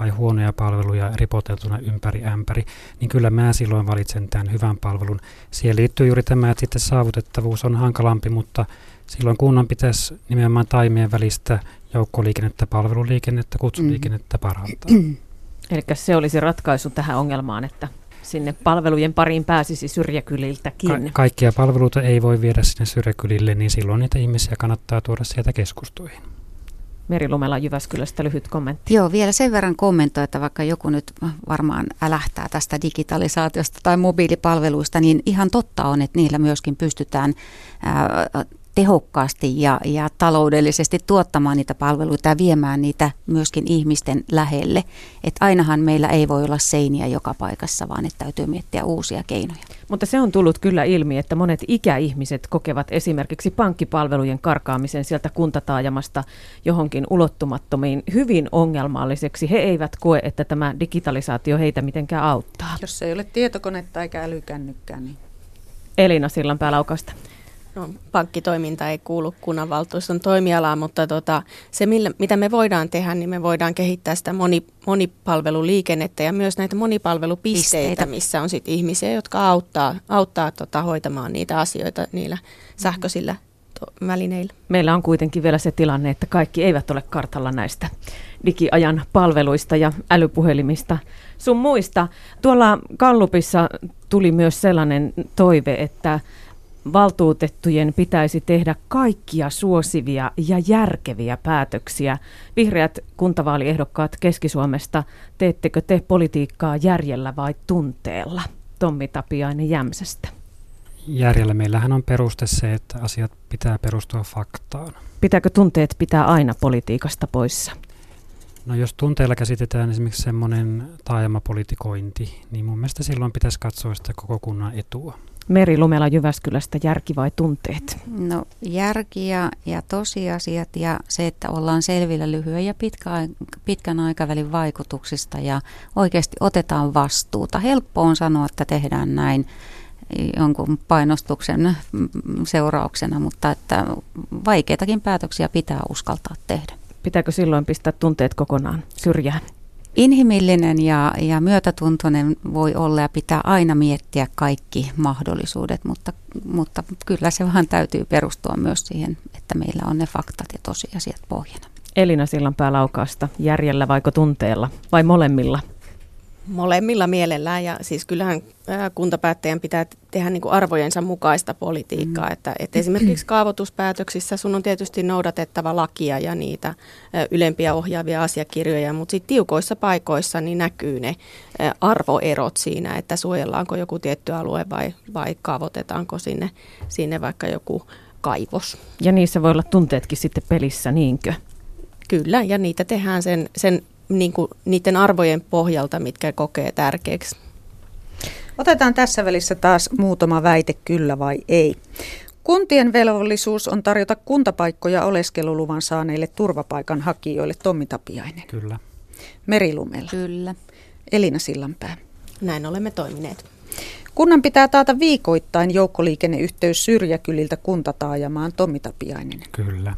vai huonoja palveluja ripoteltuna ympäri ämpäri, niin kyllä mä silloin valitsen tämän hyvän palvelun. Siihen liittyy juuri tämä, että sitten saavutettavuus on hankalampi, mutta silloin kunnan pitäisi nimenomaan taimien välistä joukkoliikennettä, palveluliikennettä, kutsuliikennettä parantaa. Eli se olisi ratkaisu tähän ongelmaan, että sinne palvelujen pariin pääsisi syrjäkyliltäkin. Ka- kaikkia palveluita ei voi viedä sinne syrjäkylille, niin silloin niitä ihmisiä kannattaa tuoda sieltä keskustoihin. Meri Lumela Jyväskylästä lyhyt kommentti. Joo, vielä sen verran kommentoi, että vaikka joku nyt varmaan älähtää tästä digitalisaatiosta tai mobiilipalveluista, niin ihan totta on, että niillä myöskin pystytään tehokkaasti ja, ja taloudellisesti tuottamaan niitä palveluita ja viemään niitä myöskin ihmisten lähelle. Että ainahan meillä ei voi olla seiniä joka paikassa, vaan että täytyy miettiä uusia keinoja. Mutta se on tullut kyllä ilmi, että monet ikäihmiset kokevat esimerkiksi pankkipalvelujen karkaamisen sieltä kuntataajamasta johonkin ulottumattomiin hyvin ongelmalliseksi. He eivät koe, että tämä digitalisaatio heitä mitenkään auttaa. Jos ei ole tietokonetta eikä älykännykkää, niin... Elina Sillanpää-Laukasta. No, pankkitoiminta ei kuulu kunnanvaltuuston toimialaan, mutta tota, se, millä, mitä me voidaan tehdä, niin me voidaan kehittää sitä moni, monipalveluliikennettä ja myös näitä monipalvelupisteitä, Pisteitä. missä on sit ihmisiä, jotka auttaa, auttaa tota, hoitamaan niitä asioita niillä sähköisillä to- välineillä. Meillä on kuitenkin vielä se tilanne, että kaikki eivät ole kartalla näistä digiajan palveluista ja älypuhelimista sun muista. Tuolla Kallupissa tuli myös sellainen toive, että valtuutettujen pitäisi tehdä kaikkia suosivia ja järkeviä päätöksiä. Vihreät kuntavaaliehdokkaat Keski-Suomesta, teettekö te politiikkaa järjellä vai tunteella? Tommi Tapiainen Jämsästä. Järjellä meillähän on peruste se, että asiat pitää perustua faktaan. Pitääkö tunteet pitää aina politiikasta poissa? No jos tunteella käsitetään esimerkiksi semmoinen taajamapolitikointi, niin mun mielestä silloin pitäisi katsoa sitä koko kunnan etua. Meri Lumela Jyväskylästä, järki vai tunteet? No järki ja, ja tosiasiat ja se, että ollaan selvillä lyhyen ja pitkä, pitkän aikavälin vaikutuksista ja oikeasti otetaan vastuuta. Helppo on sanoa, että tehdään näin jonkun painostuksen seurauksena, mutta että vaikeitakin päätöksiä pitää uskaltaa tehdä. Pitääkö silloin pistää tunteet kokonaan syrjään? Inhimillinen ja, ja myötätuntoinen voi olla ja pitää aina miettiä kaikki mahdollisuudet, mutta, mutta kyllä se vähän täytyy perustua myös siihen, että meillä on ne faktat ja tosiasiat pohjana. Elina Sillanpää Laukaasta, järjellä vaiko tunteella vai molemmilla? Molemmilla mielellään ja siis kyllähän kuntapäättäjän pitää tehdä niin kuin arvojensa mukaista politiikkaa, mm. että, että esimerkiksi kaavoituspäätöksissä sun on tietysti noudatettava lakia ja niitä ylempiä ohjaavia asiakirjoja, mutta sitten tiukoissa paikoissa niin näkyy ne arvoerot siinä, että suojellaanko joku tietty alue vai, vai kaavoitetaanko sinne, sinne vaikka joku kaivos. Ja niissä voi olla tunteetkin sitten pelissä, niinkö? Kyllä, ja niitä tehdään sen, sen niin kuin, niiden arvojen pohjalta, mitkä kokee tärkeäksi. Otetaan tässä välissä taas muutama väite kyllä vai ei. Kuntien velvollisuus on tarjota kuntapaikkoja oleskeluluvan saaneille turvapaikanhakijoille. Tommi Tapiainen. Kyllä. Merilumella. Kyllä. Elina Sillanpää. Näin olemme toimineet. Kunnan pitää taata viikoittain joukkoliikenneyhteys syrjäkyliltä kuntataajamaan Tommi Tapiainen. Kyllä.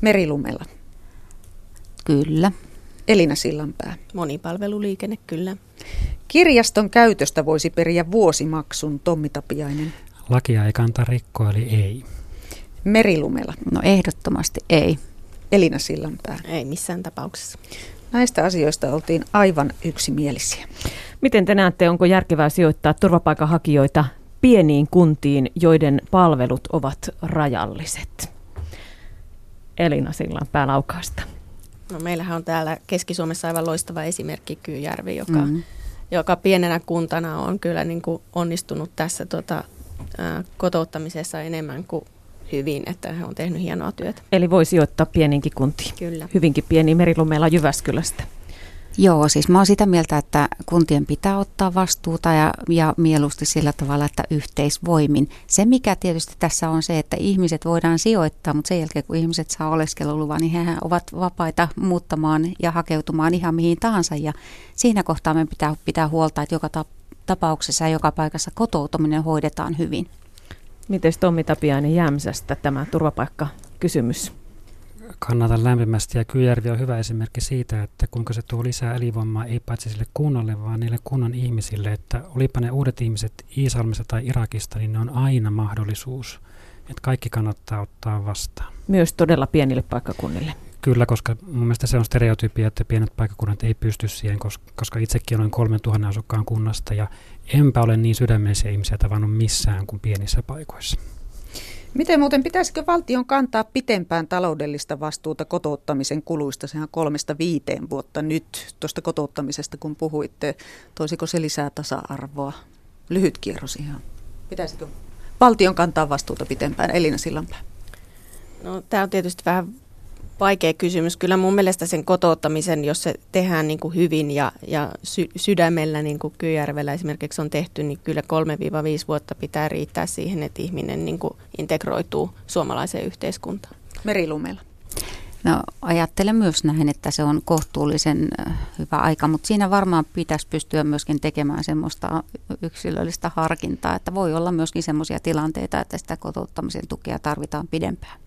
Merilumella. Kyllä. Elina Sillanpää. Monipalveluliikenne, kyllä. Kirjaston käytöstä voisi periä vuosimaksun Tommi Tapiainen. Lakia ei kanta rikkoa, eli ei. Merilumella. No ehdottomasti ei. Elina Sillanpää. Ei missään tapauksessa. Näistä asioista oltiin aivan yksimielisiä. Miten te näette, onko järkevää sijoittaa turvapaikanhakijoita pieniin kuntiin, joiden palvelut ovat rajalliset? Elina Sillanpää Laukaasta. No, meillähän on täällä Keski-Suomessa aivan loistava esimerkki Kyyjärvi, joka, mm-hmm. joka pienenä kuntana on kyllä niin kuin onnistunut tässä tota, ää, kotouttamisessa enemmän kuin hyvin, että he on tehnyt hienoa työtä. Eli voi sijoittaa pieniinkin kuntiin. Kyllä. Hyvinkin pieni merilumeella Jyväskylästä. Joo, siis mä oon sitä mieltä, että kuntien pitää ottaa vastuuta ja, ja mieluusti sillä tavalla, että yhteisvoimin. Se mikä tietysti tässä on se, että ihmiset voidaan sijoittaa, mutta sen jälkeen kun ihmiset saa oleskeluluvan, niin hehän ovat vapaita muuttamaan ja hakeutumaan ihan mihin tahansa. Ja siinä kohtaa me pitää pitää huolta, että joka tapauksessa ja joka paikassa kotoutuminen hoidetaan hyvin. Miten Tommi Tapiainen Jämsästä tämä turvapaikkakysymys? Kannatan lämpimästi ja Kyjärvi on hyvä esimerkki siitä, että kuinka se tuo lisää elinvoimaa ei paitsi sille kunnalle, vaan niille kunnan ihmisille, että olipa ne uudet ihmiset Iisalmista tai Irakista, niin ne on aina mahdollisuus, että kaikki kannattaa ottaa vastaan. Myös todella pienille paikkakunnille. Kyllä, koska mun mielestä se on stereotypia, että pienet paikkakunnat ei pysty siihen, koska itsekin olen 3000 asukkaan kunnasta ja enpä ole niin sydämellisiä ihmisiä tavannut missään kuin pienissä paikoissa. Miten muuten pitäisikö valtion kantaa pitempään taloudellista vastuuta kotouttamisen kuluista? Sehän kolmesta viiteen vuotta nyt tuosta kotouttamisesta, kun puhuitte. Toisiko se lisää tasa-arvoa? Lyhyt kierros ihan. Pitäisikö valtion kantaa vastuuta pitempään? Elina Sillanpää. No, tämä on tietysti vähän vaikea kysymys. Kyllä mun mielestä sen kotouttamisen, jos se tehdään niin kuin hyvin ja, ja sy- sydämellä, niin kuin Kyjärvellä esimerkiksi on tehty, niin kyllä 3-5 vuotta pitää riittää siihen, että ihminen niin kuin integroituu suomalaiseen yhteiskuntaan. Merilumella. No ajattelen myös näin, että se on kohtuullisen hyvä aika, mutta siinä varmaan pitäisi pystyä myöskin tekemään semmoista yksilöllistä harkintaa, että voi olla myöskin semmoisia tilanteita, että sitä kotouttamisen tukea tarvitaan pidempään.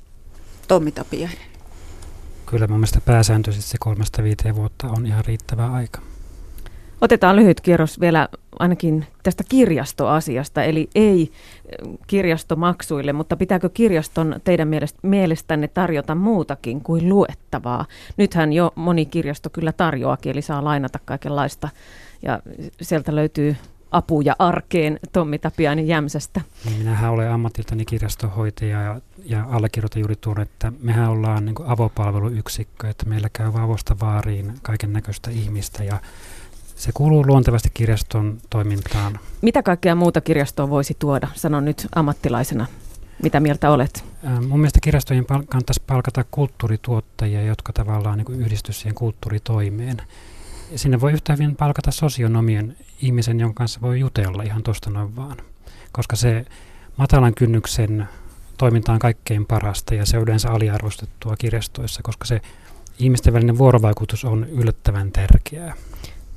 Tommi Tapiainen. Kyllä mun mielestä pääsääntöisesti se kolmesta viiteen vuotta on ihan riittävä aika. Otetaan lyhyt kierros vielä ainakin tästä kirjastoasiasta, eli ei kirjastomaksuille, mutta pitääkö kirjaston teidän mielestänne tarjota muutakin kuin luettavaa? Nythän jo moni kirjasto kyllä tarjoakin, eli saa lainata kaikenlaista ja sieltä löytyy apuja arkeen Tommi Tapiainen Jämsästä. Niin minähän olen ammatiltani kirjastohoitaja ja, ja allekirjoitan juuri tuon, että mehän ollaan niin avopalveluyksikkö, että meillä käy vavosta vaariin kaiken näköistä ihmistä ja se kuuluu luontevasti kirjaston toimintaan. Mitä kaikkea muuta kirjastoon voisi tuoda? Sano nyt ammattilaisena. Mitä mieltä olet? Mun mielestä kirjastojen pal- kannattaisi palkata kulttuurituottajia, jotka tavallaan niin yhdistys siihen kulttuuritoimeen. Sinne voi yhtä hyvin palkata sosionomien ihmisen, jonka kanssa voi jutella ihan tuosta noin vaan. Koska se matalan kynnyksen toiminta on kaikkein parasta ja se on yleensä aliarvostettua kirjastoissa, koska se ihmisten välinen vuorovaikutus on yllättävän tärkeää.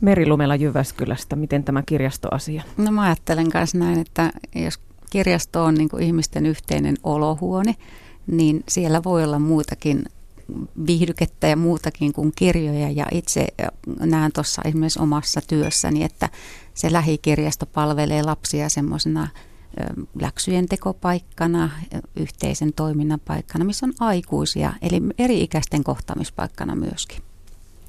Merilumella Jyväskylästä, miten tämä kirjastoasia? No mä ajattelen myös näin, että jos kirjasto on niin ihmisten yhteinen olohuone, niin siellä voi olla muutakin viihdykettä ja muutakin kuin kirjoja ja itse näen tuossa esimerkiksi omassa työssäni, että se lähikirjasto palvelee lapsia semmoisena läksyjen tekopaikkana, yhteisen toiminnan paikkana, missä on aikuisia, eli eri-ikäisten kohtaamispaikkana myöskin.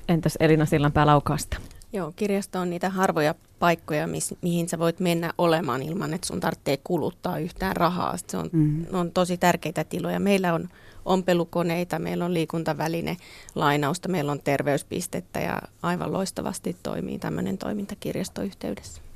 Entäs Elina Sillanpää Laukaasta? Joo, kirjasto on niitä harvoja paikkoja, mis, mihin sä voit mennä olemaan ilman, että sun tarvitsee kuluttaa yhtään rahaa. Se on, mm. on tosi tärkeitä tiloja. Meillä on ompelukoneita, meillä on liikuntaväline, lainausta, meillä on terveyspistettä ja aivan loistavasti toimii tämmöinen toiminta kirjastoyhteydessä.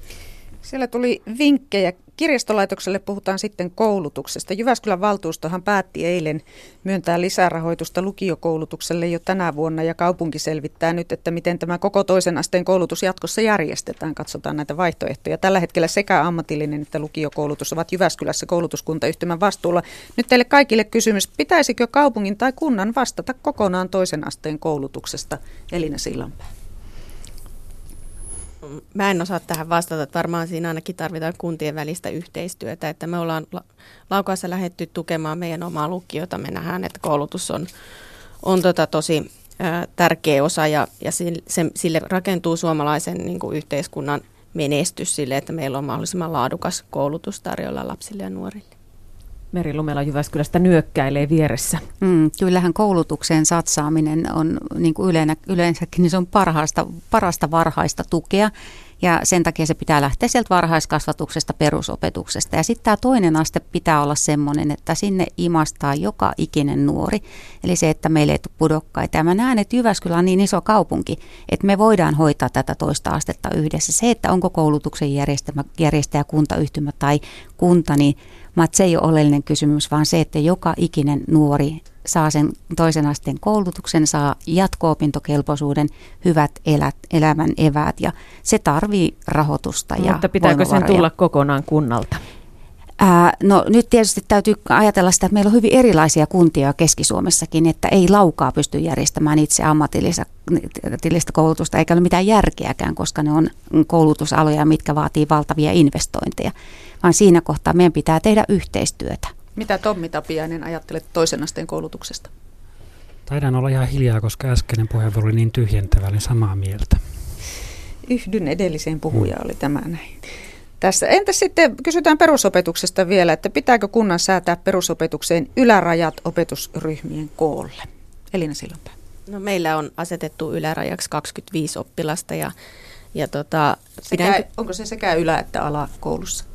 Siellä tuli vinkkejä. Kirjastolaitokselle puhutaan sitten koulutuksesta. Jyväskylän valtuustohan päätti eilen myöntää lisärahoitusta lukiokoulutukselle jo tänä vuonna ja kaupunki selvittää nyt, että miten tämä koko toisen asteen koulutus jatkossa järjestetään. Katsotaan näitä vaihtoehtoja. Tällä hetkellä sekä ammatillinen että lukiokoulutus ovat Jyväskylässä koulutuskuntayhtymän vastuulla. Nyt teille kaikille kysymys, pitäisikö kaupungin tai kunnan vastata kokonaan toisen asteen koulutuksesta? Elina Sillanpää. Mä en osaa tähän vastata, että varmaan siinä ainakin tarvitaan kuntien välistä yhteistyötä, että me ollaan Laukaassa lähetty tukemaan meidän omaa lukiota, me nähdään, että koulutus on, on tota tosi ä, tärkeä osa ja, ja sille, sille rakentuu suomalaisen niin kuin yhteiskunnan menestys sille, että meillä on mahdollisimman laadukas koulutus tarjolla lapsille ja nuorille. Meri Lumela Jyväskylästä nyökkäilee vieressä. Mm, kyllähän koulutukseen satsaaminen on niin kuin yleenä, yleensäkin niin se on parhaasta, parasta varhaista tukea. Ja sen takia se pitää lähteä sieltä varhaiskasvatuksesta, perusopetuksesta. Ja sitten tämä toinen aste pitää olla semmoinen, että sinne imastaa joka ikinen nuori. Eli se, että meille ei tule pudokkaita. Ja mä näen, että Jyväskylä on niin iso kaupunki, että me voidaan hoitaa tätä toista astetta yhdessä. Se, että onko koulutuksen järjestäjä kuntayhtymä tai kunta, niin Mä, se ei ole oleellinen kysymys, vaan se, että joka ikinen nuori saa sen toisen asteen koulutuksen, saa jatko-opintokelpoisuuden, hyvät elät, elämän eväät ja se tarvii rahoitusta ja Mutta pitääkö sen tulla kokonaan kunnalta? Ää, no nyt tietysti täytyy ajatella sitä, että meillä on hyvin erilaisia kuntia Keski-Suomessakin, että ei laukaa pysty järjestämään itse ammatillista koulutusta, eikä ole mitään järkeäkään, koska ne on koulutusaloja, mitkä vaatii valtavia investointeja vaan siinä kohtaa meidän pitää tehdä yhteistyötä. Mitä Tommi Tapiainen ajattelet toisen asteen koulutuksesta? Taidan olla ihan hiljaa, koska äskeinen puheenvuoro oli niin tyhjentävä, niin samaa mieltä. Yhdyn edelliseen puhujaan, oli tämä näin. Tässä. Entä sitten kysytään perusopetuksesta vielä, että pitääkö kunnan säätää perusopetukseen ylärajat opetusryhmien koolle? Elina Sillanpää. No, meillä on asetettu ylärajaksi 25 oppilasta ja, ja tota, sekä, pidän... onko se sekä ylä- että alakoulussa?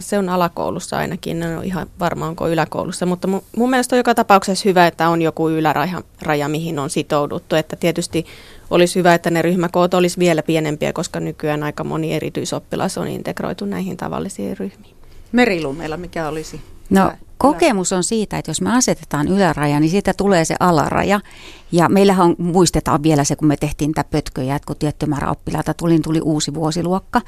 Se on alakoulussa ainakin, en ole ihan varma onko yläkoulussa, mutta mun, mun mielestä on joka tapauksessa hyvä, että on joku yläraja, raja, mihin on sitouduttu, että tietysti olisi hyvä, että ne ryhmäkoot olisi vielä pienempiä, koska nykyään aika moni erityisoppilas on integroitu näihin tavallisiin ryhmiin. Merilummeilla mikä olisi? No kokemus on siitä, että jos me asetetaan yläraja, niin siitä tulee se alaraja. Ja meillähän on, muistetaan vielä se, kun me tehtiin niitä pötköjä, että kun tietty määrä oppilaita tuli, niin tuli uusi vuosiluokka.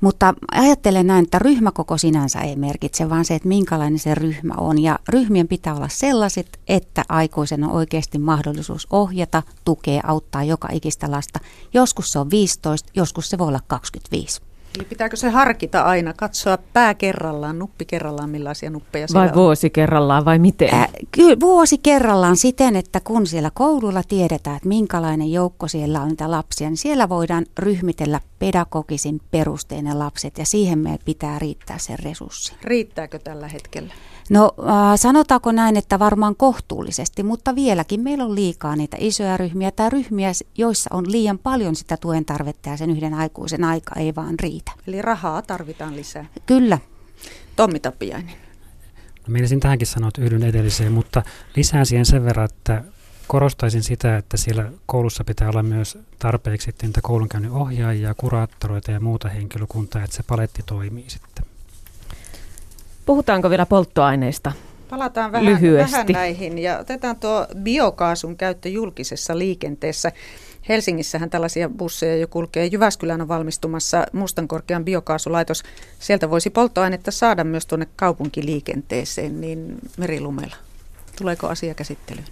Mutta ajattelen näin, että ryhmäkoko sinänsä ei merkitse, vaan se, että minkälainen se ryhmä on. Ja ryhmien pitää olla sellaiset, että aikuisen on oikeasti mahdollisuus ohjata, tukea, auttaa joka ikistä lasta. Joskus se on 15, joskus se voi olla 25. Eli pitääkö se harkita aina, katsoa pää kerrallaan, nuppi kerrallaan, millaisia nuppeja Vai on? vuosi kerrallaan vai miten? Äh, kyllä vuosi kerrallaan siten, että kun siellä koululla tiedetään, että minkälainen joukko siellä on niitä lapsia, niin siellä voidaan ryhmitellä pedagogisin perustein ne lapset ja siihen meidän pitää riittää sen resurssi. Riittääkö tällä hetkellä? No äh, sanotaanko näin, että varmaan kohtuullisesti, mutta vieläkin meillä on liikaa niitä isoja ryhmiä tai ryhmiä, joissa on liian paljon sitä tuen tarvetta ja sen yhden aikuisen aika ei vaan riitä. Eli rahaa tarvitaan lisää. Kyllä. Tommi Tapiainen. No, Mielisin tähänkin sanoa, että yhdyn edelliseen, mutta lisään siihen sen verran, että korostaisin sitä, että siellä koulussa pitää olla myös tarpeeksi niitä koulunkäynnin ohjaajia, kuraattoroita ja muuta henkilökuntaa, että se paletti toimii sitten. Puhutaanko vielä polttoaineista? Palataan vähän, lyhyesti. vähän näihin ja otetaan tuo biokaasun käyttö julkisessa liikenteessä. Helsingissähän tällaisia busseja jo kulkee. Jyväskylän on valmistumassa Mustankorkean biokaasulaitos. Sieltä voisi polttoainetta saada myös tuonne kaupunkiliikenteeseen, niin merilumella. Tuleeko asia käsittelyyn?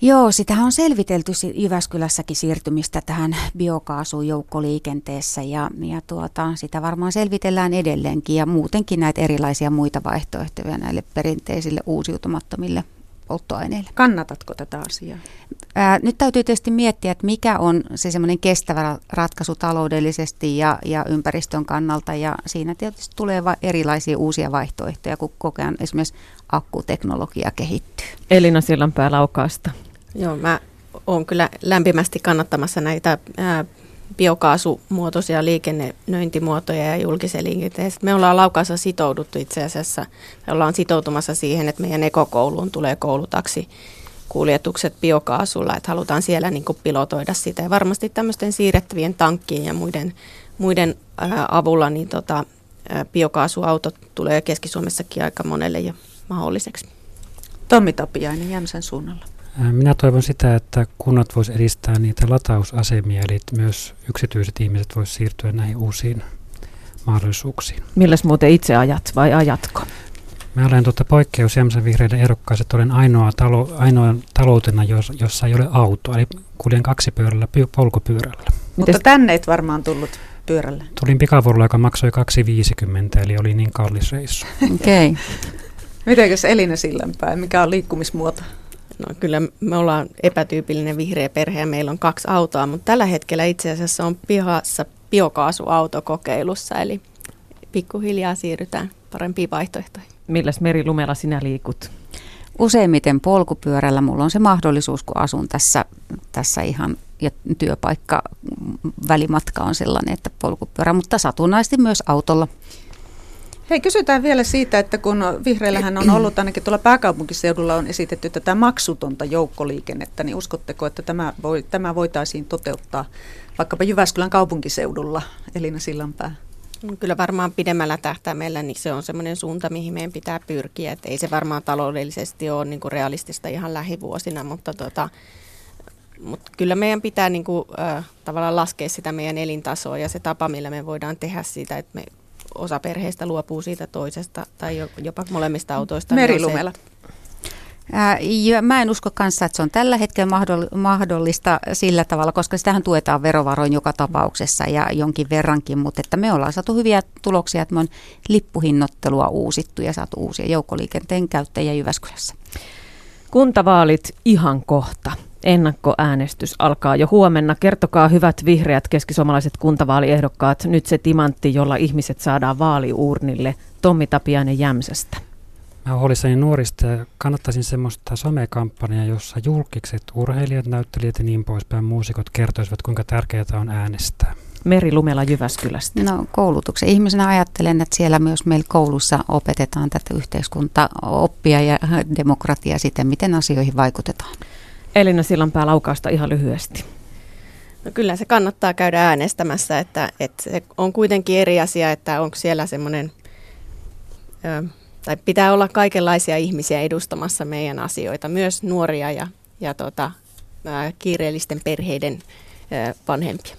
Joo, sitä on selvitelty Jyväskylässäkin siirtymistä tähän biokaasuun joukkoliikenteessä ja, ja tuota, sitä varmaan selvitellään edelleenkin ja muutenkin näitä erilaisia muita vaihtoehtoja näille perinteisille uusiutumattomille polttoaineille. Kannatatko tätä asiaa? Ää, nyt täytyy tietysti miettiä, että mikä on se semmoinen kestävä ratkaisu taloudellisesti ja, ja ympäristön kannalta ja siinä tietysti tulee va- erilaisia uusia vaihtoehtoja, kun koko ajan esimerkiksi akkuteknologia kehittyy. Elina Sillanpää Laukaasta. Joo, mä oon kyllä lämpimästi kannattamassa näitä ää, biokaasumuotoisia liikennöintimuotoja ja julkisen liikenteen. Me ollaan Laukaassa sitouduttu itse asiassa, me ollaan sitoutumassa siihen, että meidän ekokouluun tulee koulutaksi kuljetukset biokaasulla, että halutaan siellä niin pilotoida sitä. Ja varmasti tämmöisten siirrettävien tankkien ja muiden, muiden ää, avulla niin tota, ää, biokaasuautot tulee Keski-Suomessakin aika monelle jo mahdolliseksi. Tommi Tapiainen Jämsän suunnalla. Minä toivon sitä, että kunnat voisivat edistää niitä latausasemia, eli myös yksityiset ihmiset voisivat siirtyä näihin uusiin mahdollisuuksiin. Milläs muuten itse ajat vai ajatko? Mä olen tuota poikkeus Jämsän vihreiden ehdokkaassa, että olen ainoa, talo, ainoa taloutena, jos, jossa ei ole auto, eli kuljen kaksipyörällä, polkupyörällä. Mutta tänne et varmaan tullut pyörällä? Tulin pikavuorolla, joka maksoi 2,50, eli oli niin kallis reissu. Okei. Okay. Mitenkäs Elina Sillanpää, mikä on liikkumismuoto? No kyllä me ollaan epätyypillinen vihreä perhe ja meillä on kaksi autoa, mutta tällä hetkellä itse asiassa on pihassa biokaasuautokokeilussa, eli pikkuhiljaa siirrytään parempiin vaihtoehtoihin. Milläs merilumella sinä liikut? Useimmiten polkupyörällä mulla on se mahdollisuus, kun asun tässä, tässä ihan ja työpaikka välimatka on sellainen, että polkupyörä, mutta satunnaisesti myös autolla. Hei, kysytään vielä siitä, että kun vihreillähän on ollut ainakin tuolla pääkaupunkiseudulla on esitetty tätä maksutonta joukkoliikennettä, niin uskotteko, että tämä, voi, tämä voitaisiin toteuttaa vaikkapa Jyväskylän kaupunkiseudulla, Elina Sillanpää? No kyllä varmaan pidemmällä tähtäimellä niin se on semmoinen suunta, mihin meidän pitää pyrkiä. Et ei se varmaan taloudellisesti ole niin kuin realistista ihan lähivuosina, mutta, tota, mutta kyllä meidän pitää niin kuin, äh, tavallaan laskea sitä meidän elintasoa ja se tapa, millä me voidaan tehdä siitä, että me osa perheistä luopuu siitä toisesta tai jopa molemmista autoista. Merilumella. Ja mä en usko kanssa, että se on tällä hetkellä mahdollista sillä tavalla, koska sitähän tuetaan verovaroin joka tapauksessa ja jonkin verrankin, mutta että me ollaan saatu hyviä tuloksia, että me on lippuhinnottelua uusittu ja saatu uusia joukkoliikenteen käyttäjiä Jyväskylässä. Kuntavaalit ihan kohta. Ennakkoäänestys alkaa jo huomenna. Kertokaa hyvät vihreät keskisuomalaiset kuntavaaliehdokkaat nyt se timantti, jolla ihmiset saadaan vaaliuurnille. Tommi Tapiainen Jämsästä. Mä olen huolissani nuorista ja kannattaisin semmoista somekampanjaa, jossa julkikset, urheilijat, näyttelijät ja niin poispäin muusikot kertoisivat, kuinka tärkeää on äänestää. Meri Lumela Jyväskylästä. No koulutuksen ihmisenä ajattelen, että siellä myös meillä koulussa opetetaan tätä yhteiskuntaoppia ja demokratiaa siten, miten asioihin vaikutetaan. Elina Sillanpää laukausta ihan lyhyesti. No kyllä se kannattaa käydä äänestämässä, että, että se on kuitenkin eri asia, että onko siellä semmoinen, tai pitää olla kaikenlaisia ihmisiä edustamassa meidän asioita, myös nuoria ja, ja tota, kiireellisten perheiden vanhempia.